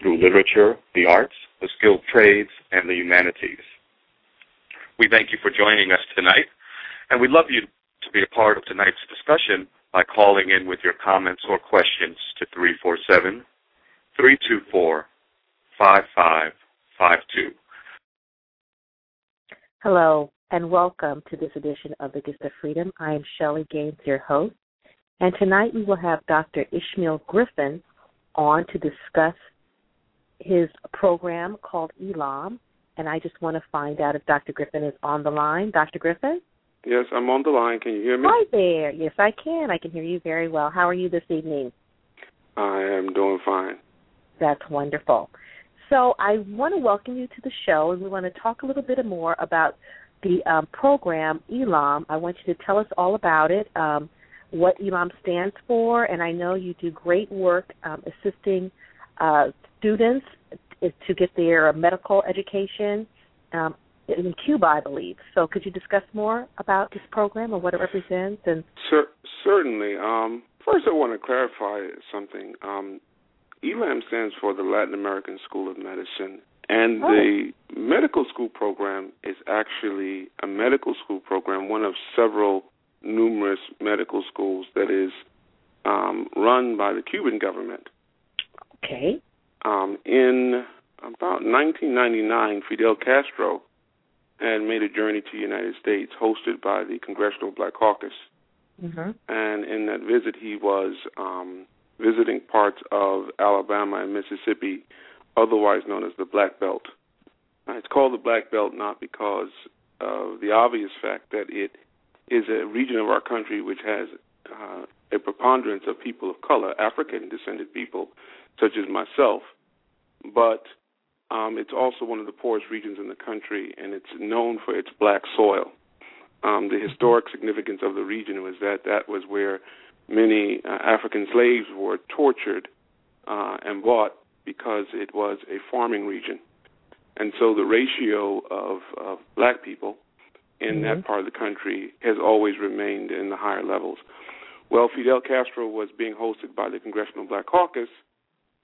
through literature, the arts, the skilled trades, and the humanities. We thank you for joining us tonight, and we'd love you to be a part of tonight's discussion by calling in with your comments or questions to 347 324 5552. Hello, and welcome to this edition of The Gist of Freedom. I am Shellie Gaines, your host, and tonight we will have Dr. Ishmael Griffin on to discuss his program called Elam, and I just want to find out if Dr. Griffin is on the line. Dr. Griffin? Yes, I'm on the line. Can you hear me? Hi there. Yes, I can. I can hear you very well. How are you this evening? I am doing fine. That's wonderful. So I want to welcome you to the show, and we want to talk a little bit more about the um, program Elam. I want you to tell us all about it, um, what Elam stands for, and I know you do great work um, assisting uh, students to get their medical education um, in Cuba, I believe. So, could you discuss more about this program and what it represents? And Cer- certainly. Um, first, I want to clarify something. Um, ELAM stands for the Latin American School of Medicine, and Oh. the medical school program is actually a medical school program, one of several numerous medical schools that is um, run by the Cuban government. okay, um, in about 1999, Fidel Castro had made a journey to the United States, hosted by the Congressional Black Caucus. hmm And in that visit, he was um, visiting parts of Alabama and Mississippi, otherwise known as the Black Belt. Uh, it's called the Black Belt not because of the obvious fact that it is a region of our country which has uh, a preponderance of people of color, African descended people, such as myself, but um, it's also one of the poorest regions in the country, and it's known for its black soil. Um, the historic significance of the region was that that was where many uh, African slaves were tortured uh, and bought because it was a farming region. And so the ratio of, of black people in Mhm. that part of the country has always remained in the higher levels. Well, Fidel Castro was being hosted by the Congressional Black Caucus.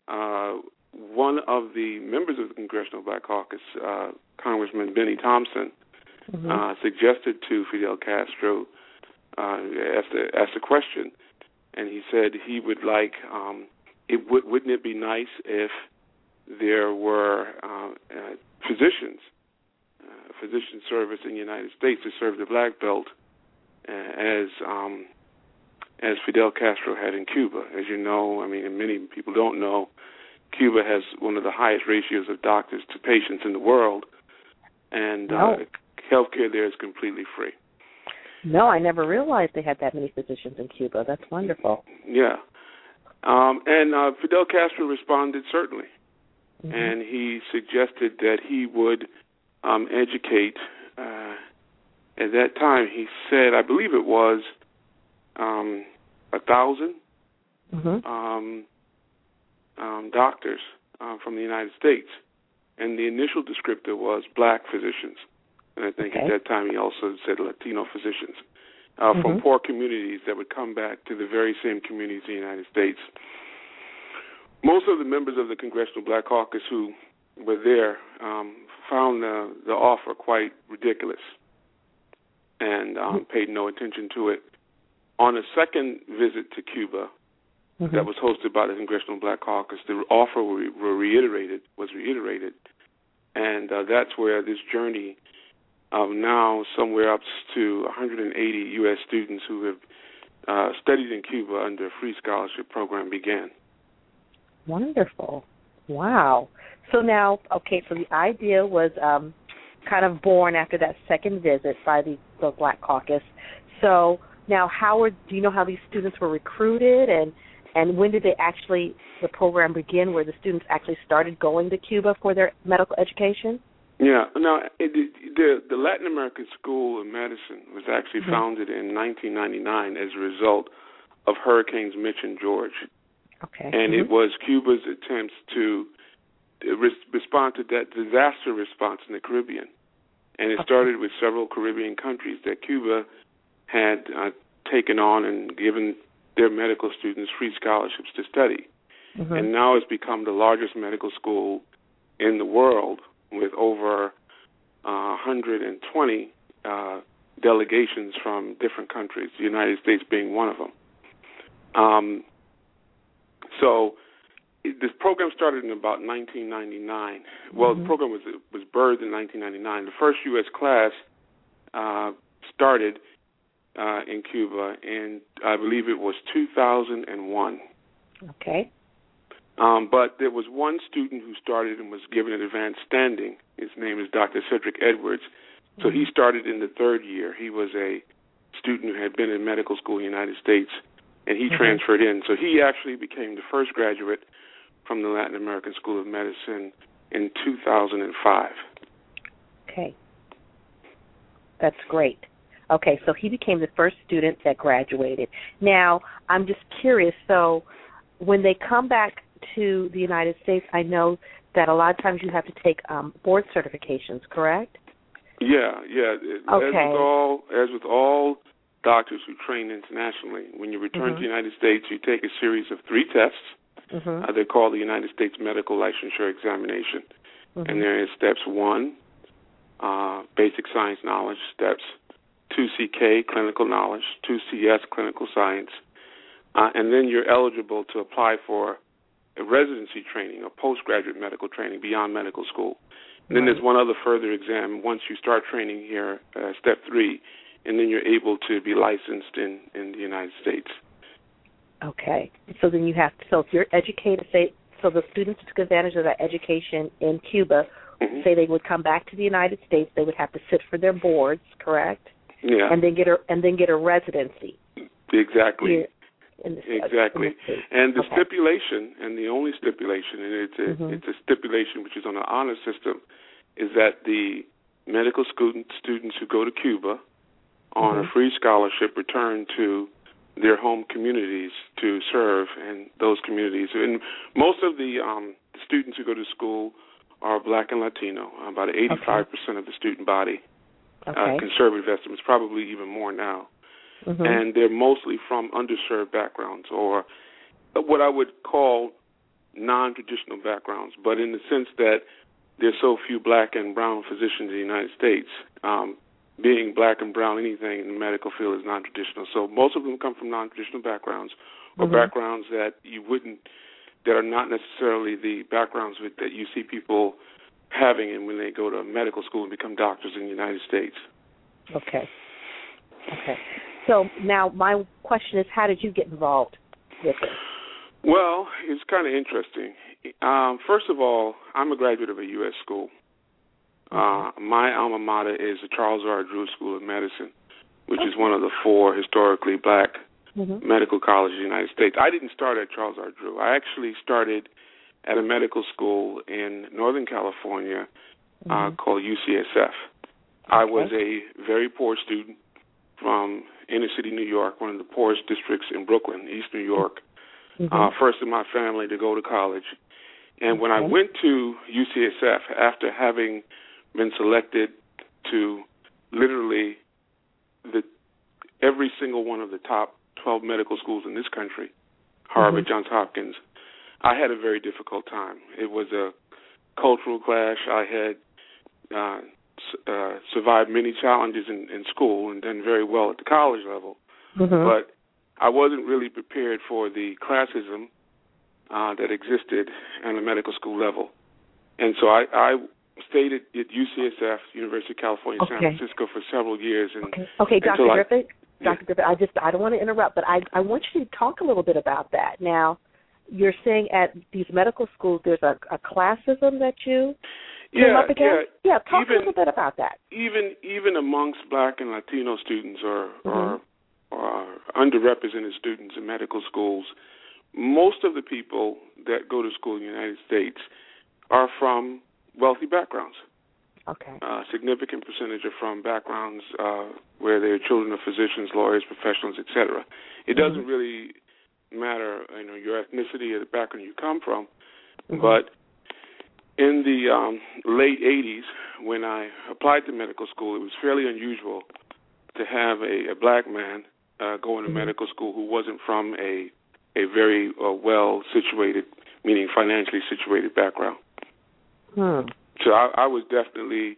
Uh, one of the members of the Congressional Black Caucus, uh, Congressman Bennie Thompson, hmm uh, suggested to Fidel Castro, uh, asked, a, asked a question, and he said he would like, um, it would, wouldn't it be nice if there were uh, uh, physicians, uh, physician service in the United States to serve the Black Belt as um, as Fidel Castro had in Cuba. As you know, I mean, and many people don't know, Cuba has one of the highest ratios of doctors to patients in the world, and uh, Wow. healthcare there is completely free. No, I never realized they had that many physicians in Cuba. That's wonderful. Yeah. Um, and uh, Fidel Castro responded certainly, Mhm. and he suggested that he would um, educate. Uh, at that time, he said, I believe it was um, a thousand Mhm. um, um, doctors uh, from the United States, and the initial descriptor was black physicians, and I think Okay. at that time he also said Latino physicians uh, from Mhm. poor communities that would come back to the very same communities in the United States. Most of the members of the Congressional Black Caucus who were there um, found the, the offer quite ridiculous and um, paid no attention to it. On a second visit to Cuba, Mhm. that was hosted by the Congressional Black Caucus. The offer reiterated was reiterated, and uh, that's where this journey of now somewhere up to 180 U.S. students who have uh, studied in Cuba under a free scholarship program began. Wonderful. Wow. So now, okay, so the idea was um, kind of born after that second visit by the, the Black Caucus. So now, how were, do you know how these students were recruited and And when did they actually the program begin, where the students actually started going to Cuba for their medical education? Yeah, no, it, the the Latin American School of Medicine was actually mm-hmm. founded in 1999 as a result of Hurricanes Mitch and George. Okay. And mm-hmm. it was Cuba's attempts to re- respond to that disaster response in the Caribbean. And it okay. started with several Caribbean countries that Cuba had uh, taken on and given their medical students free scholarships to study. Mm-hmm. And now it's become the largest medical school in the world with over uh, 120 uh, delegations from different countries, the United States being one of them. Um, so this program started in about 1999. Well, mm-hmm. the program was was birthed in 1999. The first U.S. class uh, started uh, in Cuba, and I believe it was 2001. Okay. Um, but there was one student who started and was given an advanced standing. His name is Dr. Cedric Edwards. So he mm-hmm. started in the third year. He was a student who had been in medical school in the United States, and he mm-hmm. transferred in. So he actually became the first graduate from the Latin American School of Medicine in 2005. Okay. That's great. Okay, so he became the first student that graduated. Now, I'm just curious. So, when they come back to the United States, I know that a lot of times you have to take um, board certifications, correct? Yeah, yeah. Okay. As with all, as with all doctors who train internationally, when you return mm-hmm. to the United States, you take a series of three tests. Mm-hmm. Uh, they're called the United States Medical Licensure Examination, mm-hmm. and there is steps one, uh, basic science knowledge. Steps 2CK, clinical knowledge, 2CS, clinical science, uh, and then you're eligible to apply for a residency training or postgraduate medical training beyond medical school. And then there's one other further exam once you start training here, uh, step three, and then you're able to be licensed in, in the United States. Okay. So then you have to, so if you're educated, say, so the students took advantage of that education in Cuba, mm-hmm. say they would come back to the United States, they would have to sit for their boards, correct? Yeah. And then get a and then get a residency. Exactly. The, exactly. The and the okay. stipulation, and the only stipulation, and it's a mm-hmm. it's a stipulation which is on the honor system, is that the medical student, students who go to Cuba on mm-hmm. a free scholarship return to their home communities to serve in those communities. And most of the um, students who go to school are black and Latino. About 85% okay. of the student body okay. uh, conservative estimates, probably even more now. Mm-hmm. And they're mostly from underserved backgrounds or what I would call non traditional backgrounds, but in the sense that there's so few black and brown physicians in the United States. Um, being black and brown, anything in the medical field is non traditional. So most of them come from non traditional backgrounds or mm-hmm. backgrounds that you wouldn't, that are not necessarily the backgrounds with, that you see people having it when they go to medical school and become doctors in the United States. Okay. Okay. So now my question is, how did you get involved with it? Well, it's kind of interesting. Um, first of all, I'm a graduate of a U.S. school. Uh, my alma mater is the Charles R. Drew School of Medicine, which okay. is one of the four historically black mm-hmm. medical colleges in the United States. I didn't start at Charles R. Drew. I actually started at a medical school in Northern California uh, mm-hmm. called UCSF. I was a very poor student from inner city New York, one of the poorest districts in Brooklyn, East New York. Mm-hmm. Uh, first in my family to go to college. And when I went to UCSF after having been selected to literally the every single one of the top 12 medical schools in this country, Harvard, mm-hmm. Johns Hopkins, I had a very difficult time. It was a cultural clash. I had uh, uh, survived many challenges in, in school and done very well at the college level, mm-hmm. but I wasn't really prepared for the classism uh, that existed on the medical school level. And so I, I stayed at, at UCSF, University of California, okay. San Francisco, for several years. And okay, okay Dr. Griffith. Dr. Griffith, I just I don't want to interrupt, but I I want you to talk a little bit about that. Now, you're saying at these medical schools there's a, a classism that you yeah, up against? Yeah, yeah talk even, a little bit about that. Even even amongst black and Latino students or mm-hmm. or, underrepresented students in medical schools, most of the people that go to school in the United States are from wealthy backgrounds. Okay. A significant percentage are from backgrounds uh, where they're children of physicians, lawyers, professionals, etc. It doesn't mm-hmm. really matter, you know, your ethnicity or the background you come from, mm-hmm. but in the um, late 80s, when I applied to medical school, it was fairly unusual to have a, a black man uh, going to mm-hmm. medical school who wasn't from a a very uh, well situated, meaning financially situated background. Hmm. So I, I was definitely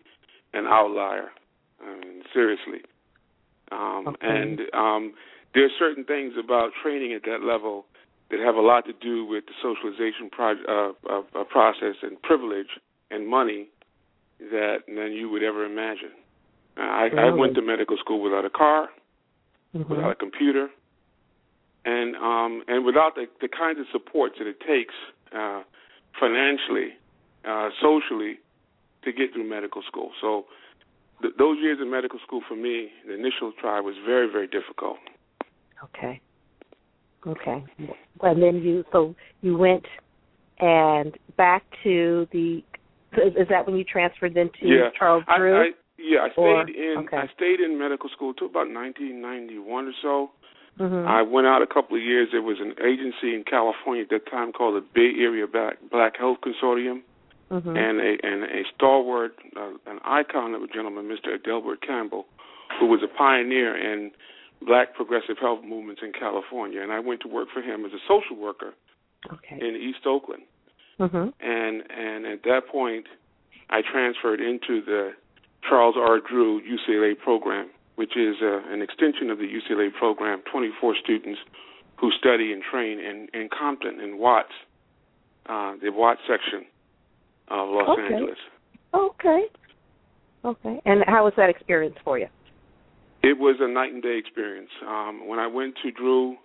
an outlier. I mean, seriously. Um, okay. And um, there are certain things about training at that level that have a lot to do with the socialization pro- uh, uh, process and privilege and money that than you would ever imagine. I, really? I went to medical school without a car, mm-hmm. without a computer, and um, and without the, the kinds of supports that it takes uh, financially, uh, socially, to get through medical school. So th- those years in medical school for me, the initial try was very very difficult. Okay. Okay. And then you so you went and back to the is that when you transferred then to yeah. Charles Drew? I, I, yeah, I stayed or, in okay. I stayed in medical school till about 1991 or so. Mm-hmm. I went out a couple of years. There was an agency in California at that time called the Bay Area Black, Black Health Consortium, mm-hmm. and a and a stalwart, uh, an icon of a gentleman, Mr. Adelbert Campbell, who was a pioneer in black progressive health movements in California. And I went to work for him as a social worker okay. in East Oakland. Mm-hmm. And and at that point, I transferred into the Charles R. Drew UCLA program which is uh, an extension of the UCLA program, 24 students who study and train in, in Compton, in Watts, uh, the Watts section of Los okay. Angeles. Okay. Okay. And how was that experience for you? It was a night and day experience. Um, when I went to Drew,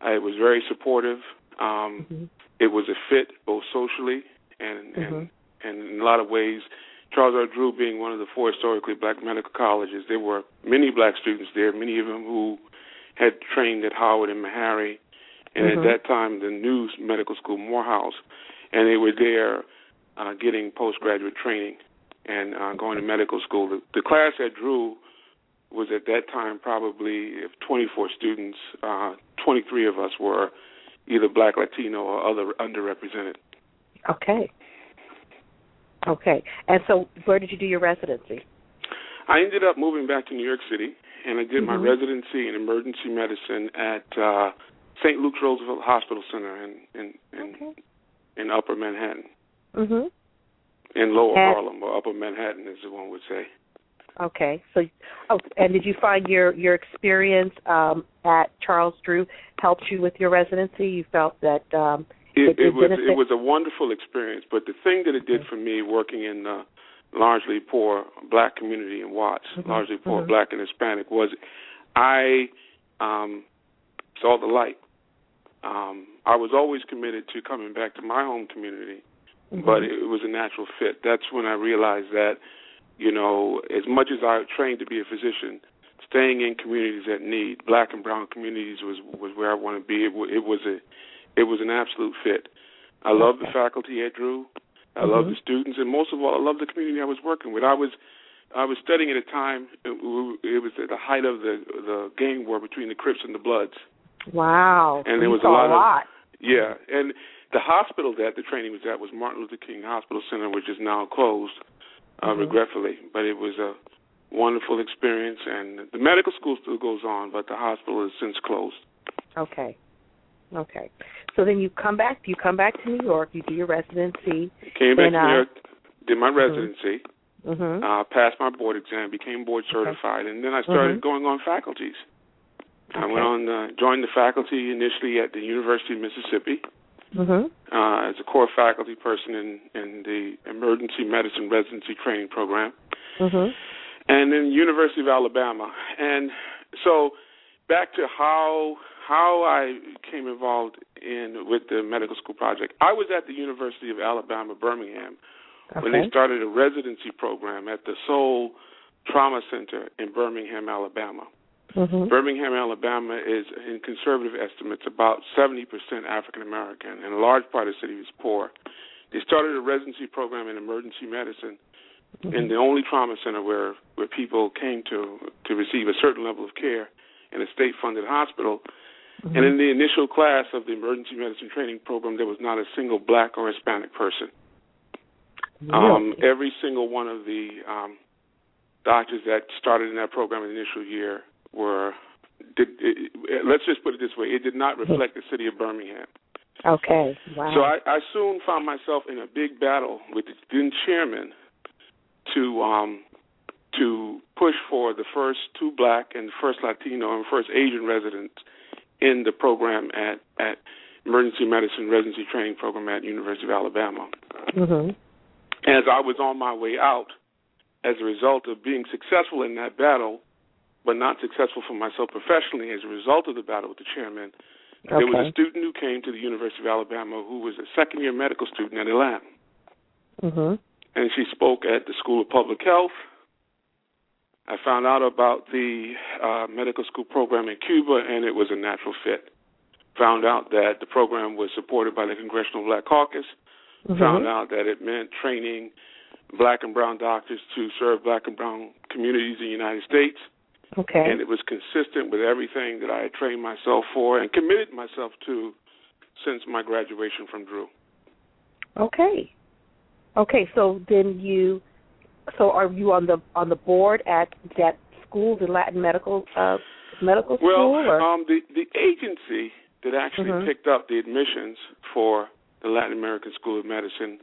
I was very supportive. Um, mm-hmm. It was a fit both socially and, mm-hmm. and and in a lot of ways Charles R. Drew being one of the four historically black medical colleges, there were many black students there, many of them who had trained at Howard and Meharry, and mm-hmm. at that time the new medical school, Morehouse, and they were there uh, getting postgraduate training and uh, going to medical school. The, the class at Drew was at that time probably if 24 students, uh, 23 of us were either black, Latino, or other underrepresented. Okay. Okay. And so, where did you do your residency? I ended up moving back to New York City, and I did mm-hmm. my residency in emergency medicine at uh, St. Luke's Roosevelt Hospital Center in in in, okay. in Upper Manhattan. Mhm. In Lower and, Harlem, or Upper Manhattan, as one would say. Okay. So, oh, and did you find your your experience um, at Charles Drew helped you with your residency? You felt that um, it, it, it was benefit? it was a wonderful experience, but the thing that it did for me, working in the largely poor black community in Watts, mm-hmm. largely poor mm-hmm. black and Hispanic, was I um, saw the light. Um, I was always committed to coming back to my home community, mm-hmm. but it, it was a natural fit. That's when I realized that, you know, as much as I trained to be a physician, staying in communities that need black and brown communities was was where I want to be. It, it was a it was an absolute fit. I love the faculty at Drew. I mm-hmm. love the students, and most of all, I love the community I was working with. I was I was studying at a time. It, was at the height of the the gang war between the Crips and the Bloods. Wow! And there was a lot, a lot. of yeah, and the hospital that the training was at was Martin Luther King Hospital Center, which is now closed, uh, mm-hmm. regretfully. But it was a wonderful experience, and the medical school still goes on, but the hospital has since closed. Okay. Okay. So then you come back. You come back to New York. You do your residency. Came back and, to uh, New York, did my mm-hmm. residency, mm-hmm. uh, passed my board exam, became board certified, and then I started mm-hmm. going on faculties. Okay. I went on, uh, joined the faculty initially at the University of Mississippi mm-hmm. uh, as a core faculty person in, in the emergency medicine residency training program, mm-hmm. and then University of Alabama. And so, back to how how I came involved in with the medical school project. I was at the University of Alabama Birmingham okay. when they started a residency program at the Sole Trauma Center in Birmingham, Alabama. Mm-hmm. Birmingham, Alabama is, in conservative estimates, about 70% African American, and a large part of the city is poor. They started a residency program in emergency medicine mm-hmm. in the only trauma center where, where people came to to receive a certain level of care in a state funded hospital. Mm-hmm. And in the initial class of the emergency medicine training program, there was not a single black or Hispanic person. Really? Um, every single one of the um, doctors that started in that program in the initial year were, did, it, let's just put it this way, it did not reflect the city of Birmingham. Okay. Wow. So I, I soon found myself in a big battle with the then chairman to um to push for the first two black and first Latino and first Asian residents in the program at at emergency medicine residency training program at University of Alabama. Mm-hmm. As I was on my way out, as a result of being successful in that battle, but not successful for myself professionally, as a result of the battle with the chairman, Okay. There was a student who came to the University of Alabama who was a second year medical student at Atlanta. Mm-hmm. And she spoke at the School of Public Health. I found out about the uh, medical school program in Cuba, and it was a natural fit. Found out that the program was supported by the Congressional Black Caucus. Mm-hmm. Found out that it meant training black and brown doctors to serve black and brown communities in the United States. Okay. And it was consistent with everything that I had trained myself for and committed myself to since my graduation from Drew. Okay. Okay, so then you so are you on the on the board at that school, the Latin medical uh medical well, school Well, um the the agency that actually mm-hmm. picked up the admissions for the Latin American School of Medicine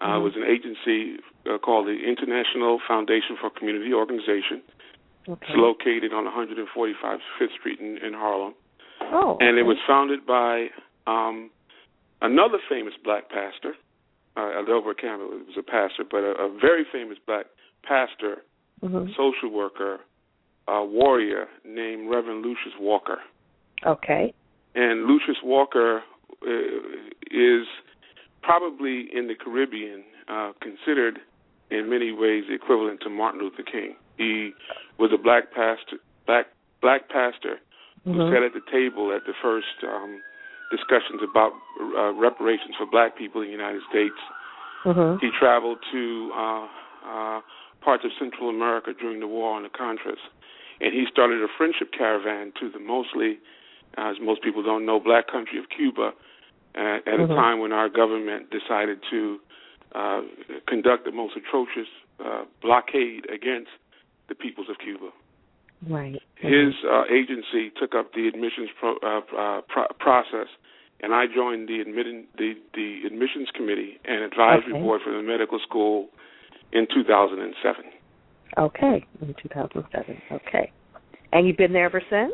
uh, mm-hmm. was an agency uh, called the International Foundation for Community Organization. Okay. It's located on 145 Fifth Street in, in Harlem. Oh. Okay. And it was founded by um, another famous black pastor. Uh, Adelbert Campbell was a pastor, but a, a very famous black pastor, mm-hmm. social worker, uh, warrior named Reverend Lucius Walker. Okay. And Lucius Walker uh, is probably in the Caribbean uh, considered in many ways equivalent to Martin Luther King. He was a black pastor, black black pastor mm-hmm. who sat at the table at the first um, discussions about uh, reparations for black people in the United States. Mm-hmm. He traveled to uh, uh, parts of Central America during the war on the Contras, and he started a friendship caravan to the mostly, as most people don't know, black country of Cuba. At, at mm-hmm. a time when our government decided to uh, conduct the most atrocious uh, blockade against the peoples of Cuba. Right. His uh, agency took up the admissions pro, uh, uh, pro- process, and I joined the admitting the the admissions committee and advisory okay. board for the medical school in 2007. Okay, in 2007. Okay, and you've been there ever since.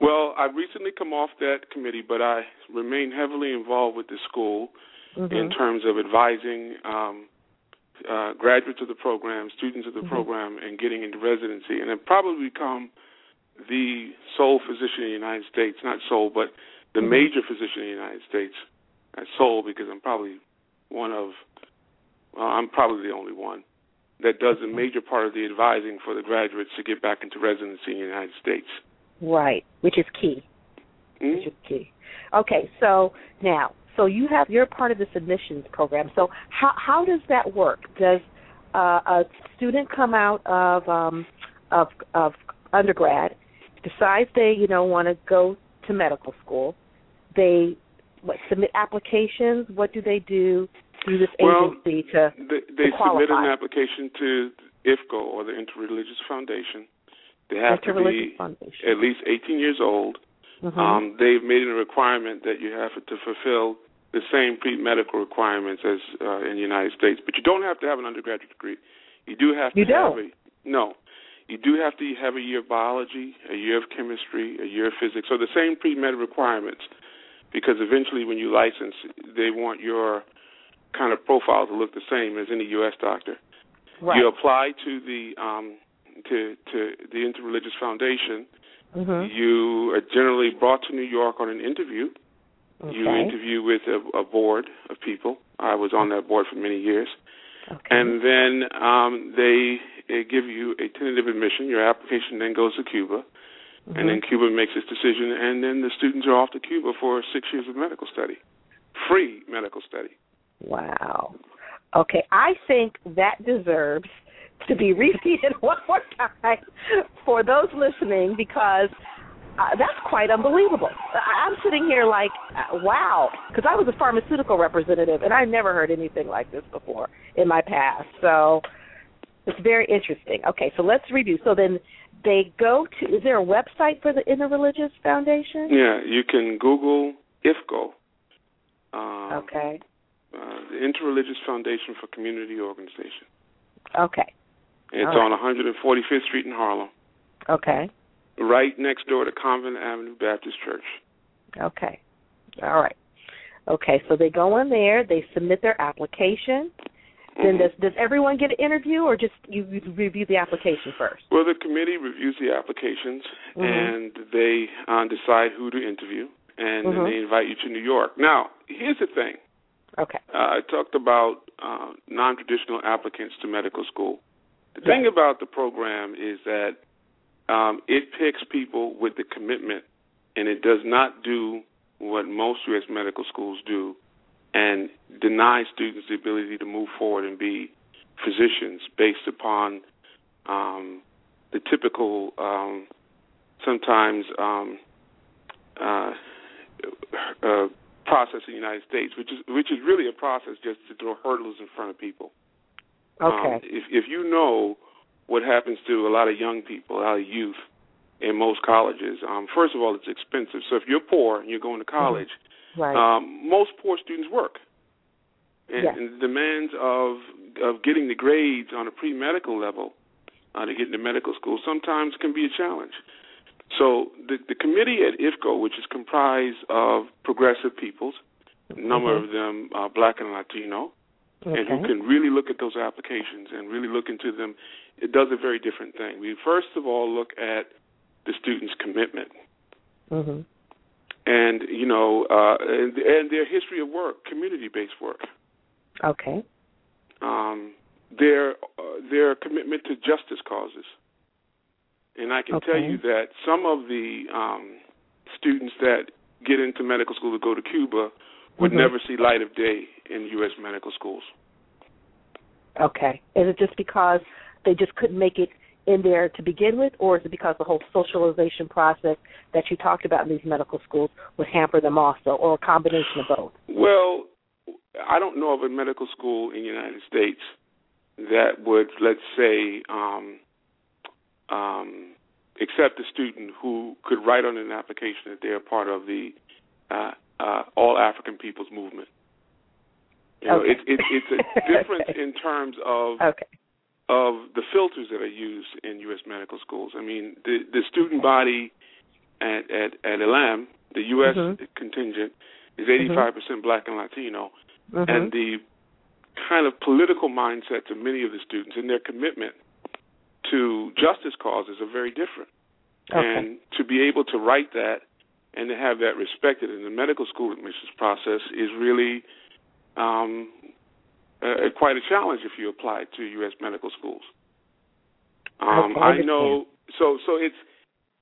Well, I've recently come off that committee, but I remain heavily involved with the school mm-hmm. in terms of advising um, uh, graduates of the program, students of the mm-hmm. program, and getting into residency, and have probably become the sole physician in the United States, not sole, but the mm-hmm. major physician in the United States. At sole because I'm probably one of, well, I'm probably the only one that does a major part of the advising for the graduates to get back into residency in the United States. Right, which is key. Mm-hmm. Which is key. Okay, so now so you have you're part of this admissions program. So how how does that work? Does uh, a student come out of um, of of undergrad, decides they you know want to go to medical school, they what, submit applications. What do they do through this agency well, to they, they to submit an application to IFCO or the Interreligious Foundation. They have to be Foundation. at least 18 years old. Mm-hmm. Um, they've made it a requirement that you have to fulfill the same pre-medical requirements as uh, in the United States, but you don't have to have an undergraduate degree. You do have to you have don't. a no. You do have to have a year of biology, a year of chemistry, a year of physics. So the same pre-med requirements, because eventually when you license, they want your kind of profile to look the same as any U.S. doctor. Right. You apply to the um, to to the Interreligious Foundation. Mm-hmm. You are generally brought to New York on an interview. Okay. You interview with a, a board of people. I was on that board for many years. Okay. And then um, they, they give you a tentative admission. Your application then goes to Cuba. Mm-hmm. and then Cuba makes its decision, and then the students are off to Cuba for six years of medical study, free medical study. Wow. Okay, I think that deserves to be repeated one more time for those listening because uh, that's quite unbelievable. I'm sitting here like, uh, wow, because I was a pharmaceutical representative and I never heard anything like this before in my past. So it's very interesting. Okay, so let's review. So then they go to. Is there a website for the Interreligious Foundation? Yeah, you can Google IFCO. Um, Okay. Uh, the Interreligious Foundation for Community Organization. Okay. It's right. on 145th Street in Harlem, Okay. Right next door to Convent Avenue Baptist Church. Okay. All right. Okay, so they go in there, they submit their application. Then Mhm. does does everyone get an interview or just you you review the application first? Well, the committee reviews the applications Mhm. and they uh, decide who to interview, and then Mhm. they invite you to New York. Now, here's the thing. Okay. Uh, I talked about uh, non-traditional applicants to medical school. The thing about the program is that um, it picks people with the commitment, and it does not do what most U.S. medical schools do, and deny students the ability to move forward and be physicians based upon um, the typical, um, sometimes um, uh, uh, process in the United States, which is which is really a process just to throw hurdles in front of people. Okay. Um, if if you know what happens to a lot of young people, a lot of youth in most colleges, um, first of all, it's expensive. So if you're poor and you're going to college, right. um, most poor students work, and, Yes. and the demands of of getting the grades on a pre medical level uh, to get into medical school sometimes can be a challenge. So the the committee at IFCO, which is comprised of progressive peoples, a number Mhm. of them uh, black and Latino, and who can really look at those applications and really look into them, it does a very different thing. We first of all look at the student's commitment Mhm. and you know uh, and, and their history of work, community-based work, Okay. um, their uh, their commitment to justice causes. And I can tell you that some of the um, students that get into medical school to go to Cuba would Mhm. never see light of day in U.S. medical schools. Okay. Is it just because they just couldn't make it in there to begin with, or is it because the whole socialization process that you talked about in these medical schools would hamper them also, or a combination of both? Well, I don't know of a medical school in the United States that would, let's say, um, um, accept a student who could write on an application that they're part of the uh, uh, All African Peoples Movement. You know, Okay. it, it, it's a difference Okay. in terms of Okay. of the filters that are used in U.S. medical schools. I mean, the the student body at at at Elam, the U.S. Mhm. contingent, is 85 percent Black and Latino, Mhm. and the kind of political mindsets of many of the students and their commitment to justice causes are very different. Okay. And to be able to write that and to have that respected in the medical school admissions process is really um, uh, quite a challenge if you apply to U.S. medical schools. Um, I I know. So so it's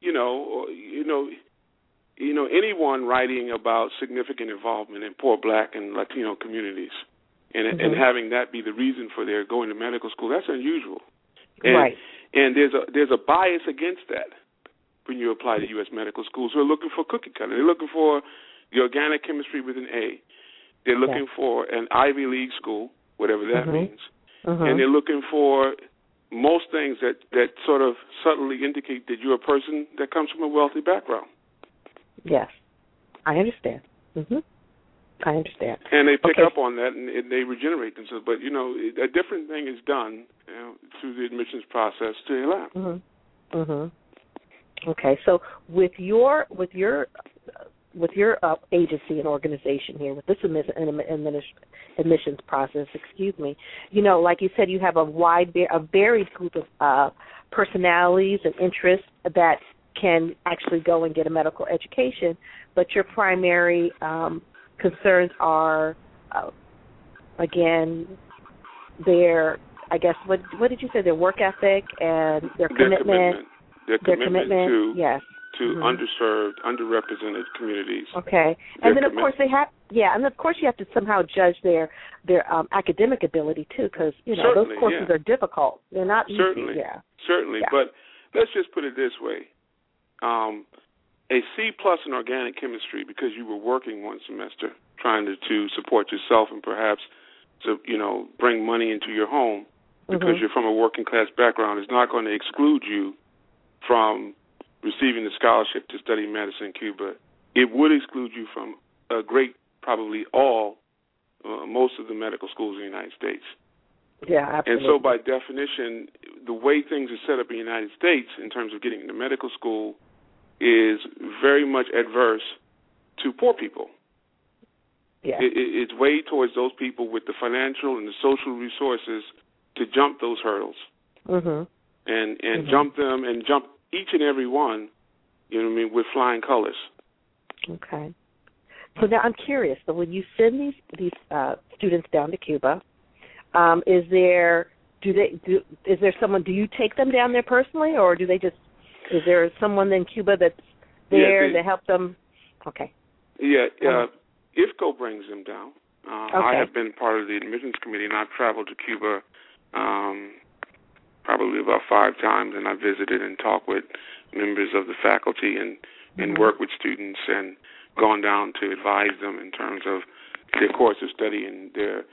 you know you know you know anyone writing about significant involvement in poor Black and Latino communities, and and Mhm. having that be the reason for their going to medical school that's unusual. And, right. And there's a there's a bias against that when you apply to U.S. medical schools. Who are looking for cookie cutter. They're looking for the organic chemistry with an A. They're looking for an Ivy League school, whatever that Mhm. means, Mhm. and they're looking for most things that that sort of subtly indicate that you're a person that comes from a wealthy background. Yes, I understand. Mhm. I understand. And they pick Okay. up on that and, and they regenerate themselves. But you know, a different thing is done you know, through the admissions process to ELAM. Mhm. Mhm. Okay, so with your with your with your uh, agency and organization here, with this admis- admis- admissions process, excuse me, you know, like you said, you have a wide, a varied group of uh, personalities and interests that can actually go and get a medical education, but your primary um, concerns are, uh, again, their, I guess, what what did you say? Their work ethic and their Their commitment, commitment, their their commitment, commitment, to yes, to mm-hmm. underserved, underrepresented communities. Okay, and then of course they have, yeah, and of course you have to somehow judge their their um, academic ability too, because you know certainly, those courses yeah. are difficult. They're not certainly, easy. Yeah, certainly. Yeah. But let's just put it this way: um, a C plus in organic chemistry because you were working one semester trying to, to support yourself and perhaps to you know bring money into your home because mm-hmm. you're from a working class background is not going to exclude you from receiving the scholarship to study medicine in Cuba. It would exclude you from a great, probably all, uh, most of the medical schools in the United States. Yeah, absolutely. And so, by definition, the way things are set up in the United States in terms of getting into medical school is very much adverse to poor people. Yeah. It, it, it's way towards those people with the financial and the social resources to jump those hurdles mm-hmm. And and mm-hmm. jump them and jump each and every one. You know what I mean with flying colors. Okay. So now I'm curious. So when you send these these uh, students down to Cuba, um, is there do they do is there someone do you take them down there personally or do they just is there someone in Cuba that's there yeah, they, to help them? Okay. Yeah, uh, IFCO brings them down. Uh, okay. I have been part of the admissions committee, and I've traveled to Cuba um, probably about five times, and I visited and talked with members of the faculty and and mm-hmm. work with students and gone down to advise them in terms of their course of study and their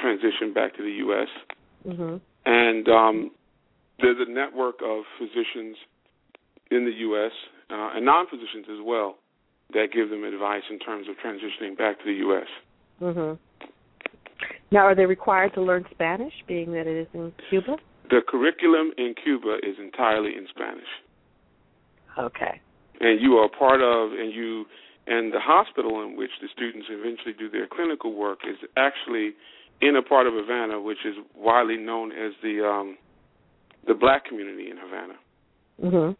transition back to the U.S. Mm-hmm. And um, there's a network of physicians in the U.S. Uh, and non-physicians as well that give them advice in terms of transitioning back to the U.S. Mm-hmm. Now, are they required to learn Spanish, being that it is in Cuba? The curriculum in Cuba is entirely in Spanish. Okay. And you are part of, and you, and the hospital in which the students eventually do their clinical work is actually in a part of Havana, which is widely known as the um, the black community in Havana. Mhm.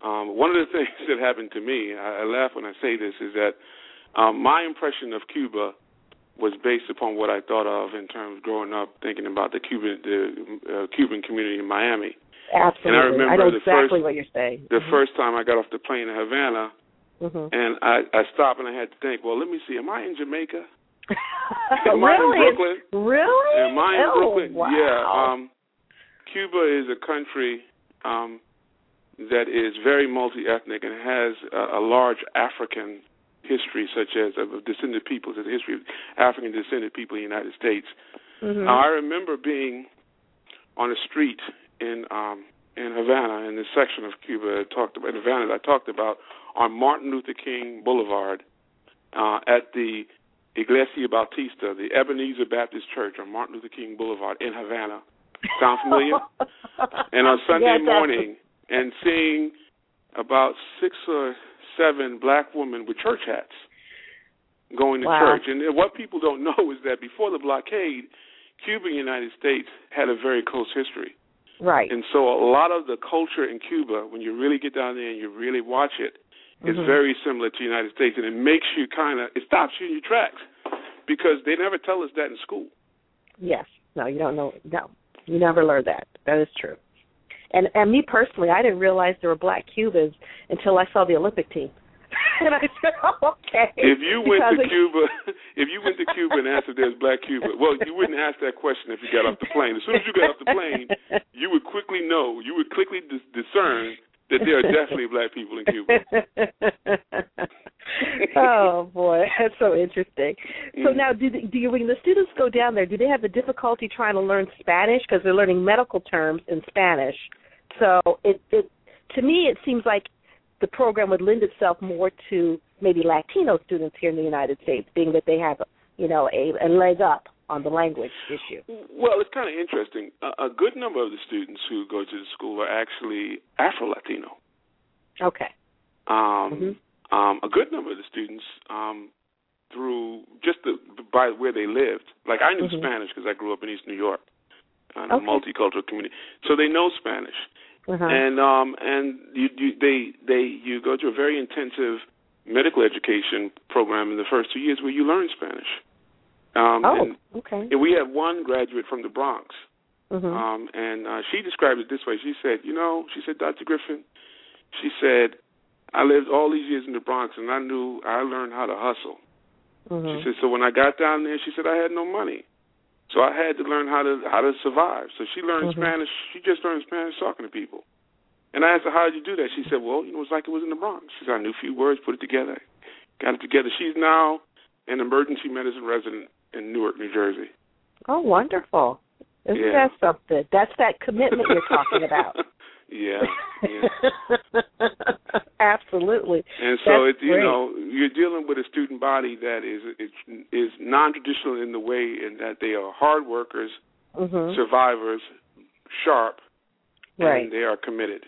Um, one of the things that happened to me, I, I laugh when I say this, is that um, my impression of Cuba was based upon what I thought of in terms of growing up, thinking about the Cuban the uh, Cuban community in Miami. Absolutely. And I remember I know exactly first, what you're saying. The mm-hmm. first time I got off the plane in Havana, mm-hmm. and I, I stopped and I had to think, well, let me see, am I in Jamaica? am really? I in Brooklyn? Really? Am I in oh, Brooklyn? Wow. Yeah. Um, Cuba is a country um, that is very multi-ethnic and has a, a large African history, such as of descended peoples, the history of African descended people in the United States. Mm-hmm. I remember being on a street in um, in Havana, in this section of Cuba, I talked about in Havana, I talked about on Martin Luther King Boulevard uh, at the Iglesia Bautista, the Ebenezer Baptist Church on Martin Luther King Boulevard in Havana. Sound familiar? and on Sunday yes, morning, and seeing about six or seven black women with church hats going to wow. church. And what people don't know is that before the blockade, Cuba and the United States had a very close history. Right. And so a lot of the culture in Cuba, when you really get down there and you really watch it, is mm-hmm. very similar to the United States, and it makes you kind of it stops you in your tracks because they never tell us that in school. Yes. No, you don't know. No, you never learn that. That is true. And and me personally, I didn't realize there were black Cubans until I saw the Olympic team. and I said, oh, okay. If you went because to Cuba, if you went to Cuba and asked if there's black Cuba, well, you wouldn't ask that question if you got off the plane. As soon as you got off the plane, you would quickly know, you would quickly dis- discern that there are definitely black people in Cuba. oh boy, that's so interesting. So Mm. now, do the, do you, when the students go down there, do they have the difficulty trying to learn Spanish because they're learning medical terms in Spanish? So it, it to me, it seems like the program would lend itself more to maybe Latino students here in the United States, being that they have, you know, a, a leg up on the language issue. Well, it's kind of interesting. A, a good number of the students who go to the school are actually Afro Latino. Okay. Um, Mhm. um, a good number of the students, um, through just the, by where they lived, like I knew Mhm. Spanish because I grew up in East New York, in Okay. a multicultural community, so they know Spanish. Uh-huh. and um and you, you they they you go to a very intensive medical education program in the first two years where you learn Spanish. Um oh, and, okay. and we had one graduate from the Bronx. Mhm. Um and uh, she described it this way. She said, "You know, she said, Dr. Griffin, she said, I lived all these years in the Bronx, and I knew I learned how to hustle. Mm-hmm. She said, so when I got down there, she said I had no money, so I had to learn how to how to survive. So she learned Mhm. Spanish. She just learned Spanish talking to people. And I asked her, how did you do that? She said, well, you know, it's like it was in the Bronx. She said, I knew a few words, put it together, got it together. She's now an emergency medicine resident in Newark, New Jersey. Oh, wonderful! Isn't Yeah. that something? That's that commitment you're talking about. yeah, yeah. Absolutely. And so That's it's you great. know you're dealing with a student body that is is is non-traditional in the way in that they are hard workers, Mhm. survivors, sharp, Right. and they are committed.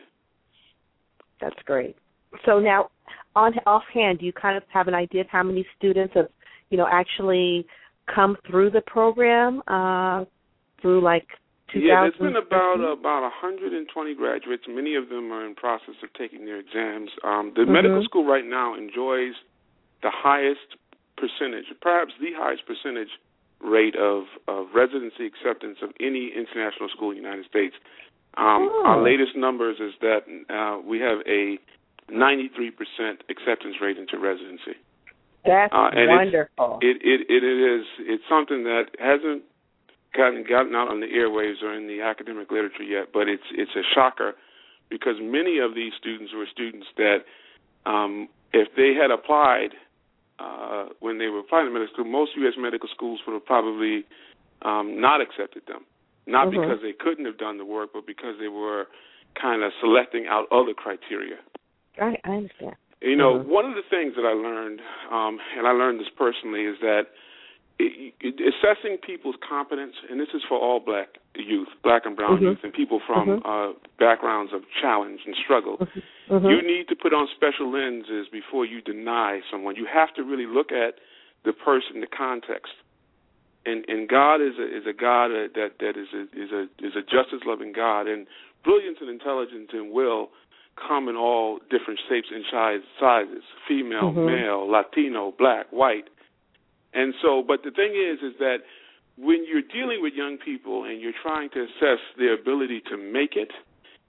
That's great. So now, on offhand, do you kind of have an idea of how many students have, you know, actually come through the program uh, through like 2000? Yeah, there's been about about 120 graduates. Many of them are in process of taking their exams. Um, the Mhm. medical school right now enjoys the highest percentage, perhaps the highest percentage rate of, of residency acceptance of any international school in the United States. Um, Oh. Our latest numbers is that uh, we have a 93% acceptance rate into residency. That's uh, wonderful. It, it it is it's something that hasn't gotten gotten out on the airwaves or in the academic literature yet, but it's it's a shocker because many of these students were students that um, if they had applied uh, when they were applying to medical school, most U.S. medical schools would have probably um, not accepted them, not Mhm. because they couldn't have done the work, but because they were kind of selecting out other criteria. I, I understand. You know, Mhm. one of the things that I learned, um, and I learned this personally, is that it, it, assessing people's competence, and this is for all black youth, black and brown Mhm. youth, and people from Mhm. uh, backgrounds of challenge and struggle, Mhm. you need to put on special lenses before you deny someone. You have to really look at the person, the context. And and God is a is a God that that is a is a is a justice loving God, and brilliance and intelligence and will come in all different shapes and sizes: female, Mhm. male, Latino, black, white. And so, but the thing is, is that when you're dealing with young people and you're trying to assess their ability to make it,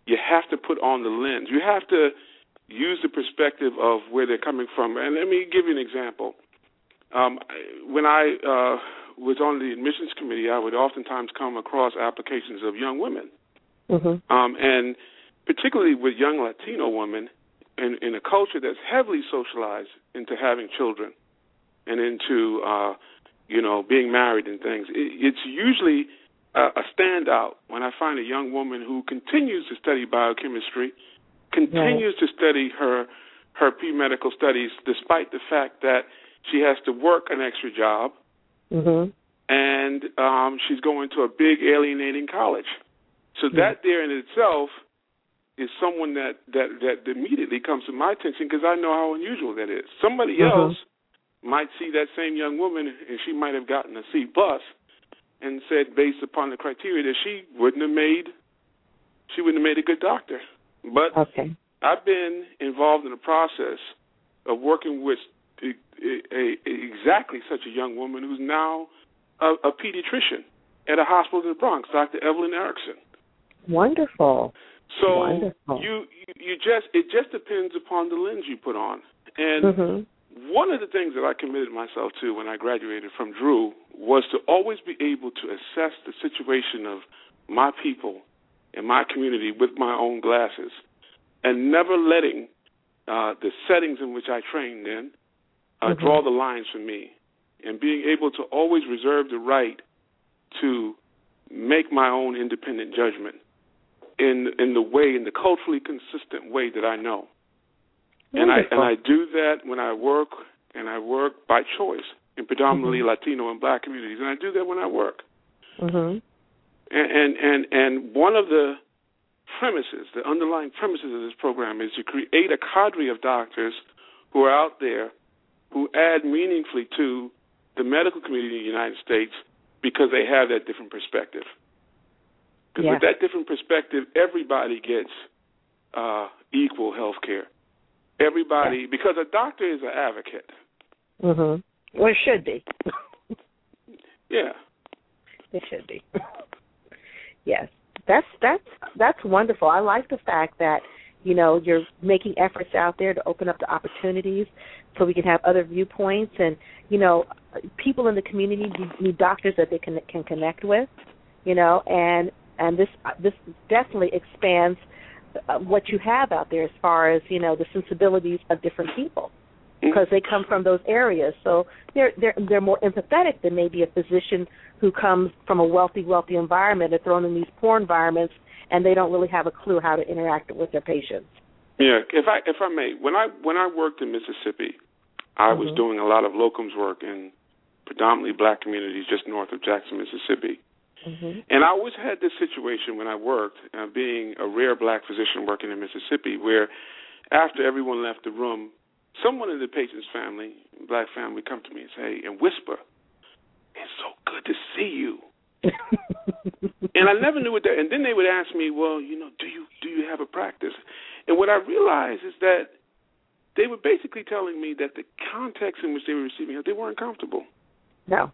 you have to put on the lens. You have to use the perspective of where they're coming from. And let me give you an example. Um, when I uh, was on the admissions committee, I would oftentimes come across applications of young women, Mhm. um, and particularly with young Latino women, in, in a culture that's heavily socialized into having children and into uh, you know being married and things. It, it's usually a, a standout when I find a young woman who continues to study biochemistry, continues to study her her pre-medical studies, despite the fact that she has to work an extra job Mhm. and um, she's going to a big alienating college. So Yeah. that there in itself is someone that that that immediately comes to my attention because I know how unusual that is. Somebody Mhm. else might see that same young woman and she might have gotten a C bus and said based upon the criteria that she wouldn't have made she wouldn't have made a good doctor. But Okay. I've been involved in the process of working with a, a, a, exactly such a young woman who's now a, a pediatrician at a hospital in the Bronx, Dr. Evelyn Erickson. Wonderful. So Wonderful. you, you just it just depends upon the lens you put on. And Mhm. one of the things that I committed myself to when I graduated from Drew was to always be able to assess the situation of my people and my community with my own glasses, and never letting uh, the settings in which I trained in uh, Mhm. draw the lines for me, and being able to always reserve the right to make my own independent judgment in in the way, in the culturally consistent way that I know. And I and I do that when I work, and I work by choice in predominantly Mhm. Latino and Black communities, and I do that when I work. Mhm. And and and, and one of the premises, the underlying premises of this program, is to create a cadre of doctors who are out there who add meaningfully to the medical community in the United States because they have that different perspective. Because Yeah. with that different perspective, everybody gets uh, equal health care. Everybody, because a doctor is an advocate. Mhm. Well, it should be. Yeah. It should be. yes, that's that's that's wonderful. I like the fact that you know you're making efforts out there to open up the opportunities so we can have other viewpoints and you know people in the community need doctors that they can can connect with you know and and this this definitely expands uh, what you have out there as far as you know the sensibilities of different people because they come from those areas. So they're they're they're more empathetic than maybe a physician who comes from a wealthy wealthy environment. And thrown in these poor environments and they don't really have a clue how to interact with their patients. Yeah. If i if i may when i when i worked in mississippi i mm-hmm. was doing a lot of locums work in predominantly black communities just north of jackson mississippi Mm-hmm. And I always had this situation when I worked, uh, being a rare black physician working in Mississippi, where after everyone left the room, someone in the patient's family, black family, would come to me and say, and whisper, "It's so good to see you." and I never knew what that. And then they would ask me, "Well, you know, do you do you have a practice?" And what I realized is that they were basically telling me that the context in which they were receiving it, they weren't comfortable. No.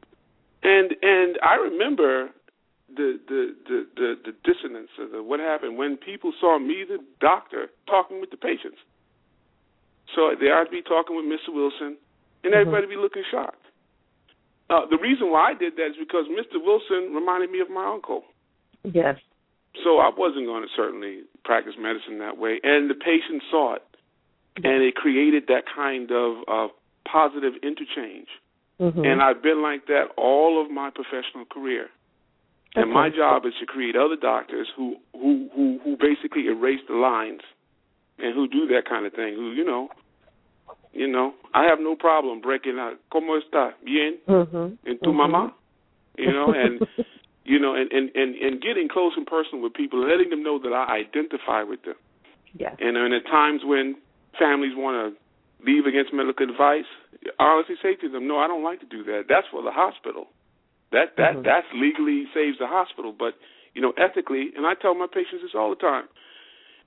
And and I remember the the the the, the dissonance of the, what happened when people saw me, the doctor, talking with the patients. So they I'd be talking with Mr. Wilson, and mm-hmm. everybody be looking shocked. Uh, the reason why I did that is because Mr. Wilson reminded me of my uncle. Yes. So I wasn't going to certainly practice medicine that way, and the patients saw it, and it created that kind of uh, positive interchange. Mm-hmm. And I've been like that all of my professional career. And my job is to create other doctors who who who who basically erase the lines and who do that kind of thing. Who you know, you know, I have no problem breaking out. ¿Cómo está? Bien. Mm-hmm. And tu mm-hmm. mamá. You know, and you know, and, and and and getting close and personal with people, letting them know that I identify with them. Yeah. And and at times when families want to leave against medical advice, I honestly say to them, no, I don't like to do that. That's for the hospital. That that mm-hmm. that's legally saves the hospital, but you know ethically, and I tell my patients this all the time.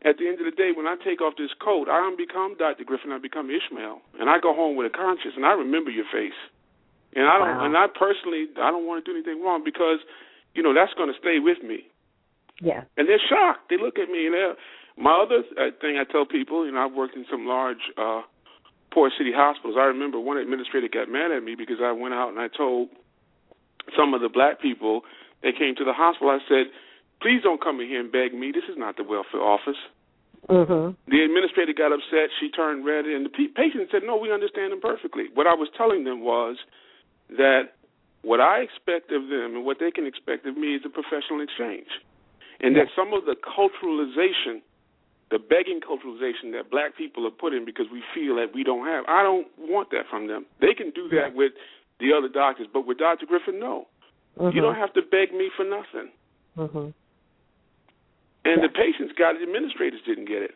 At the end of the day, when I take off this coat, I don't become Dr. Griffin. I become Ishmael, and I go home with a conscience, and I remember your face. And I don't, wow. and I personally, I don't want to do anything wrong because, you know, that's going to stay with me. Yeah. And they're shocked. They look at me, and they're. My other uh, thing I tell people, you know, I've worked in some large uh poor city hospitals. I remember one administrator got mad at me because I went out and I told some of the black people that came to the hospital, I said, please don't come in here and beg me. This is not the welfare office. Mm-hmm. The administrator got upset. She turned red, and the patient said, "No, we understand them perfectly." What I was telling them was that what I expect of them and what they can expect of me is a professional exchange, and that some of the culturalization, the begging culturalization that black people are put in because we feel that we don't have, I don't want that from them. They can do that with the other doctors. But with Dr. Griffin, no. Mm-hmm. You don't have to beg me for nothing. Mm-hmm. And yeah. the patients got it, administrators didn't get it.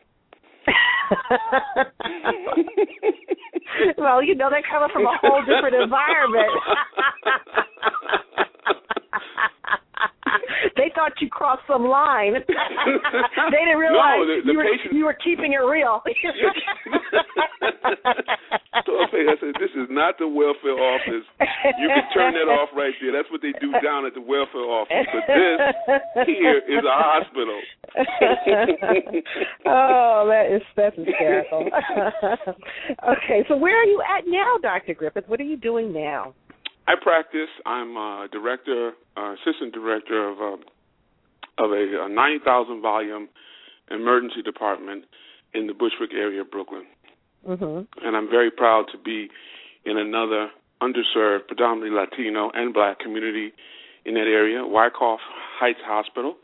well, you know, they're coming from a whole different environment. they thought you crossed some line. they didn't realize no, the, the you, were, patient... you were keeping it real. So I say, I said, this is not the welfare office. You can turn that off right there. That's what they do down at the welfare office. But this here is a hospital. oh, that is that's hysterical. okay, so where are you at now, Dr. Griffith? What are you doing now? I practice. I'm a director, uh, assistant director of a of a, a 9,000 volume emergency department in the Bushwick area of Brooklyn. Mm-hmm. And I'm very proud to be in another underserved, predominantly Latino and Black community in that area, Wyckoff Heights Hospital.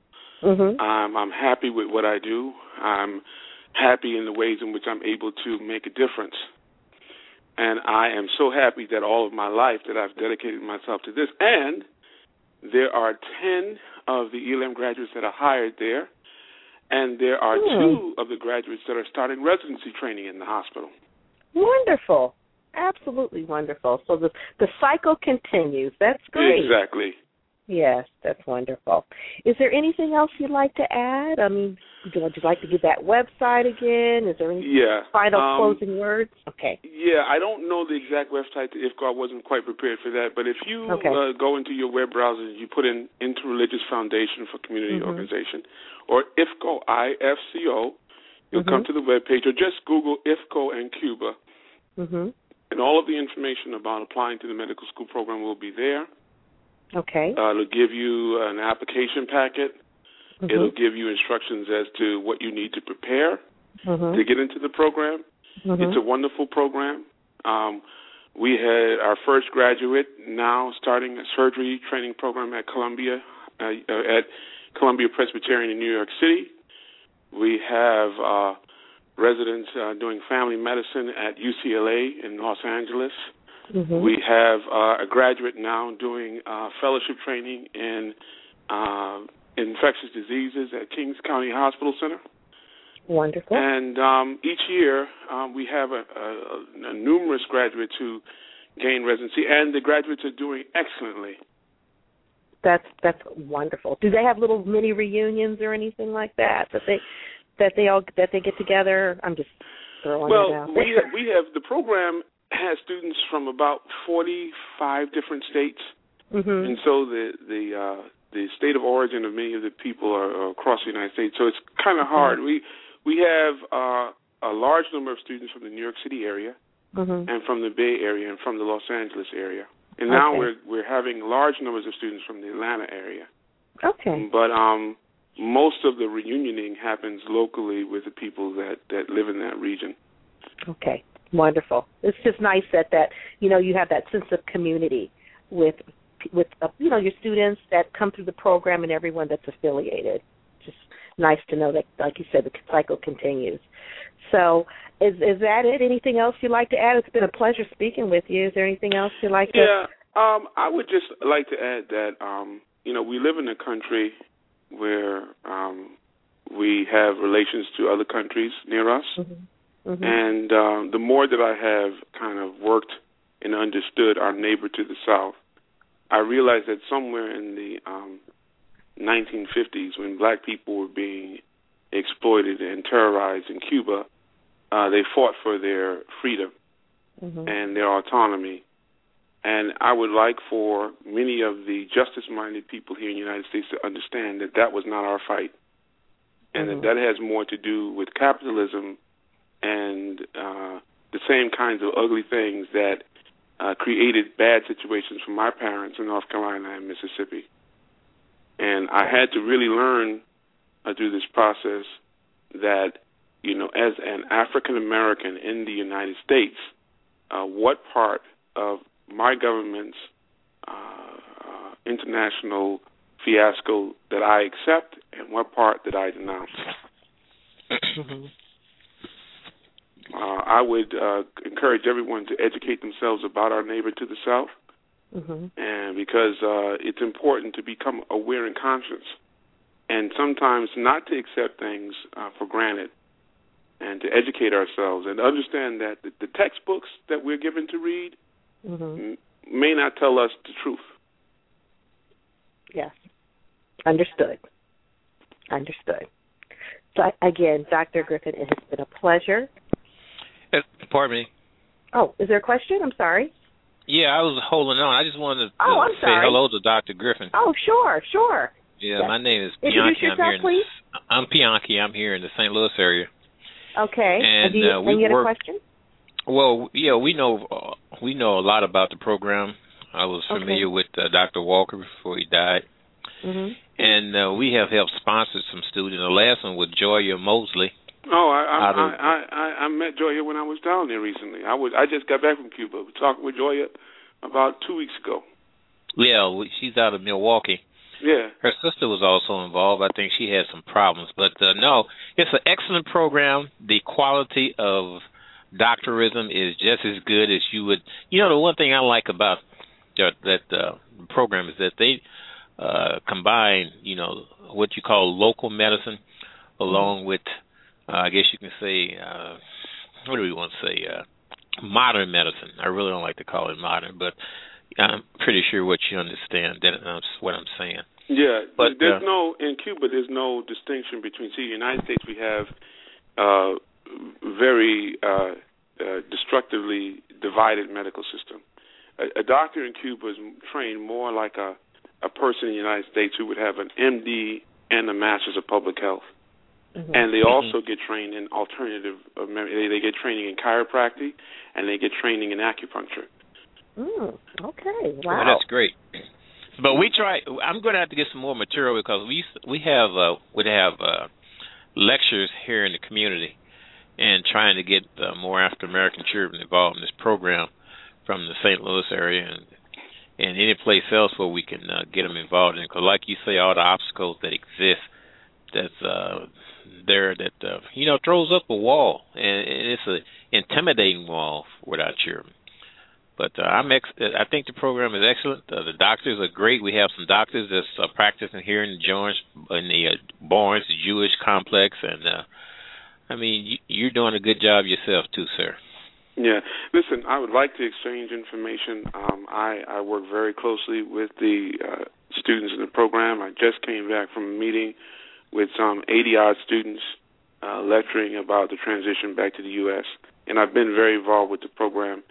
Mm-hmm. Um, I'm happy with what I do. I'm happy in the ways in which I'm able to make a difference and I am so happy that all of my life that I've dedicated myself to this. And there are 10 of the ELAM graduates that are hired there, and there are hmm. two of the graduates that are starting residency training in the hospital. Wonderful. Absolutely wonderful. So the the cycle continues. That's great. Exactly. Yes, that's wonderful. Is there anything else you'd like to add? I mean, would you like to give that website again? Is there any yeah. final um, closing words? Okay. Yeah, I don't know the exact website if I wasn't quite prepared for that, but if you okay. uh, go into your web browser and you put in Interreligious Foundation for Community mm-hmm. Organization or IFCO, I-F-C-O, You'll mm-hmm. come to the web page or just Google IFCO and Cuba. Mm-hmm. And all of the information about applying to the medical school program will be there. Okay. Uh, it'll give you an application packet. Mm-hmm. It'll give you instructions as to what you need to prepare mm-hmm. to get into the program. Mm-hmm. It's a wonderful program. Um, we had our first graduate now starting a surgery training program at Columbia uh, uh at Columbia Presbyterian in New York City. We have uh, residents uh, doing family medicine at UCLA in Los Angeles. Mm-hmm. We have uh, a graduate now doing uh, fellowship training in uh, infectious diseases at Kings County Hospital Center. Wonderful. And um, each year um, we have a, a, a numerous graduates who gain residency, and the graduates are doing excellently. That's that's wonderful. Do they have little mini reunions or anything like that that they that they all that they get together? I'm just throwing well, it out. we have, we have the program has students from about 45 different states, mm-hmm. and so the the uh, the state of origin of many of the people are, are across the United States. So it's kind of hard. Mm-hmm. We we have uh, a large number of students from the New York City area, mm-hmm. and from the Bay Area, and from the Los Angeles area. And now Okay. we're we're having large numbers of students from the Atlanta area. Okay. But um, most of the reunioning happens locally with the people that that live in that region. Okay. Wonderful. It's just nice that that you know you have that sense of community with with uh, you know your students that come through the program and everyone that's affiliated. Just nice to know that, like you said, the cycle continues. So, is is that it? Anything else you'd like to add? It's been a pleasure speaking with you. Is there anything else you'd like to? Yeah, um, I would just like to add that um, you know we live in a country where um, we have relations to other countries near us, Mm-hmm. Mm-hmm. and um, the more that I have kind of worked and understood our neighbor to the south, I realized that somewhere in the um, 1950s, when black people were being exploited and terrorized in Cuba, uh, they fought for their freedom Mm-hmm. and their autonomy. And I would like for many of the justice minded people here in the United States to understand that that was not our fight. And Mhm. that that has more to do with capitalism and uh, the same kinds of ugly things that uh, created bad situations for my parents in North Carolina and Mississippi. And I had to really learn uh, through this process that, you know, as an African American in the United States, uh, what part of my government's uh, uh, international fiasco that I accept and what part that I denounce. Mm-hmm. Uh, I would uh, encourage everyone to educate themselves about our neighbor to the south, Mm-hmm. and because uh, it's important to become aware and conscious, and sometimes not to accept things uh, for granted, and to educate ourselves and understand that the, the textbooks that we're given to read Mm-hmm. m- may not tell us the truth. Yes. Understood. Understood. So again, Dr. Griffin, it has been a pleasure. Uh, Pardon me. Oh, is there a question? I'm sorry. Yeah, I was holding on. I just wanted to Oh, I'm say sorry. hello to Dr. Griffin. Oh, sure, sure. Yeah, yes. my name is Bianchi. I'm here in please. The, I'm Bianchi. I'm here in the St. Louis area. Okay. And, you, uh, we and you had a work- question? Well, yeah, we know uh, we know a lot about the program. I was Okay. familiar with uh, Dr. Walker before he died, Mm-hmm. and uh, we have helped sponsor some students. The last one with Joya Mosley. Oh, I I, of- I I I met Joya when I was down there recently. I was I just got back from Cuba. We talking with Joya about two weeks ago. Yeah, she's out of Milwaukee. Yeah. Her sister was also involved. I think she had some problems, but uh, no, it's an excellent program. The quality of doctorism is just as good as you would. You know, the one thing I like about that, that uh, program is that they uh, combine, you know, what you call local medicine, along with, uh, I guess you can say, uh, what do we want to say, uh, modern medicine. I really don't like to call it modern, but I'm pretty sure what you understand. That that's what I'm saying. Yeah, But, there's uh, no in Cuba. There's no distinction between. See, the United States, we have uh, very uh, uh, destructively divided medical system. A, a doctor in Cuba is trained more like a a person in the United States who would have an MD and a Master's of Public Health. Mm-hmm. And they also mm-hmm. get trained in alternative. Uh, they, they get training in chiropractic, and they get training in acupuncture. Mm, okay. Wow. Well, that's great. But we try. I'm going to have to get some more material because we we have uh, would have uh, lectures here in the community, and trying to get uh, more African American children involved in this program from the St. Louis area and and any place else where we can uh, get them involved in. Because, like you say, all the obstacles that exist that's uh, there that uh, you know throws up a wall, and, and it's a intimidating wall with our children. But uh, I'm ex- I think the program is excellent. Uh, the doctors are great. We have some doctors that's uh, practicing here in the George in the uh, Barnes Jewish complex, and uh, I mean you, you're doing a good job yourself too, sir. Yeah, listen, I would like to exchange information. Um, I, I work very closely with the uh, students in the program. I just came back from a meeting with some 80 odd students uh, lecturing about the transition back to the U.S. And I've been very involved with the program.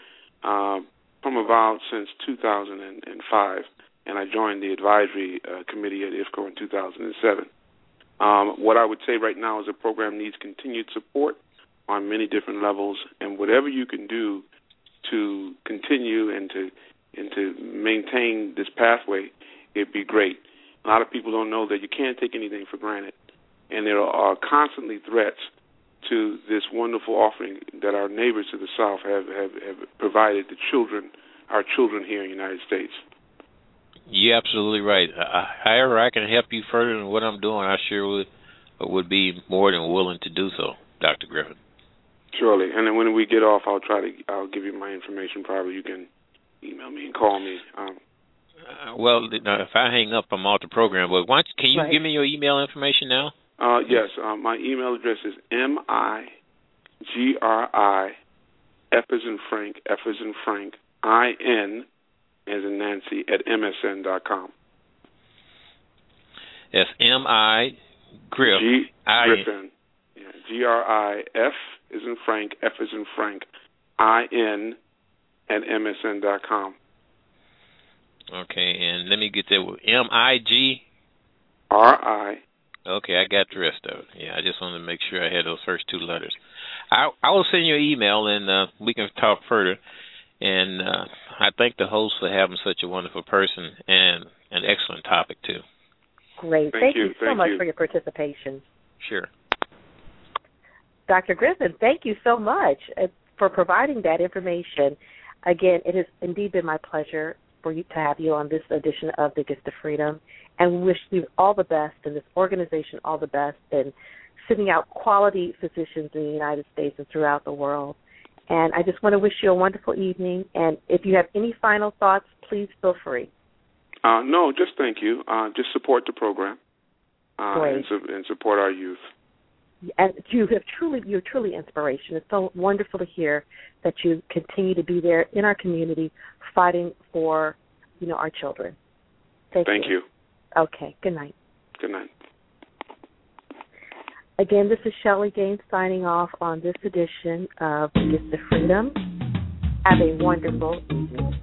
Uh, from about since 2005, and I joined the advisory uh, committee at IFCO in 2007. Um, what I would say right now is the program needs continued support on many different levels, and whatever you can do to continue and to and to maintain this pathway, it'd be great. A lot of people don't know that you can't take anything for granted, and there are constantly threats to this wonderful offering that our neighbors to the south have, have, have provided the children, our children here in the United States. You're absolutely right. Uh, however, I can help you further in what I'm doing, I sure would would be more than willing to do so, Dr. Griffin. Surely, and then when we get off, I'll try to I'll give you my information. Probably you can email me and call me. Um, uh, well, if I hang up, I'm off the program. But why can you right. give me your email information now? Uh, yes, uh, my email address is m i g r i f as in Frank f as in Frank i n as in Nancy at msn dot com. That's M I Griff G Griffin. G R I F is in Frank F is in Frank I N at msn dot com. Okay, and let me get that. With M I G R I Okay, I got the rest of it. Yeah, I just wanted to make sure I had those first two letters. I I will send you an email and uh, we can talk further. And uh, I thank the host for having such a wonderful person and an excellent topic too. Great. Thank, thank you, you, so thank much you. for your participation. Sure. Dr. Griffin, thank you so much uh, for providing that information. Again, it has indeed been my pleasure for you to have you on this edition of the Gist of Freedom and we wish you all the best and this organization all the best in sending out quality physicians in the United States and throughout the world. And I just want to wish you a wonderful evening. And if you have any final thoughts, please feel free. Uh, no, just thank you. Uh, just support the program uh, and, su- and, support our youth and you have truly you're truly inspiration. It's so wonderful to hear that you continue to be there in our community, fighting for you know our children. Thank, Thank you. you. Okay. Good night. Good night. Again, this is Shellie Gaines signing off on this edition of Gist of Freedom. Have a wonderful evening.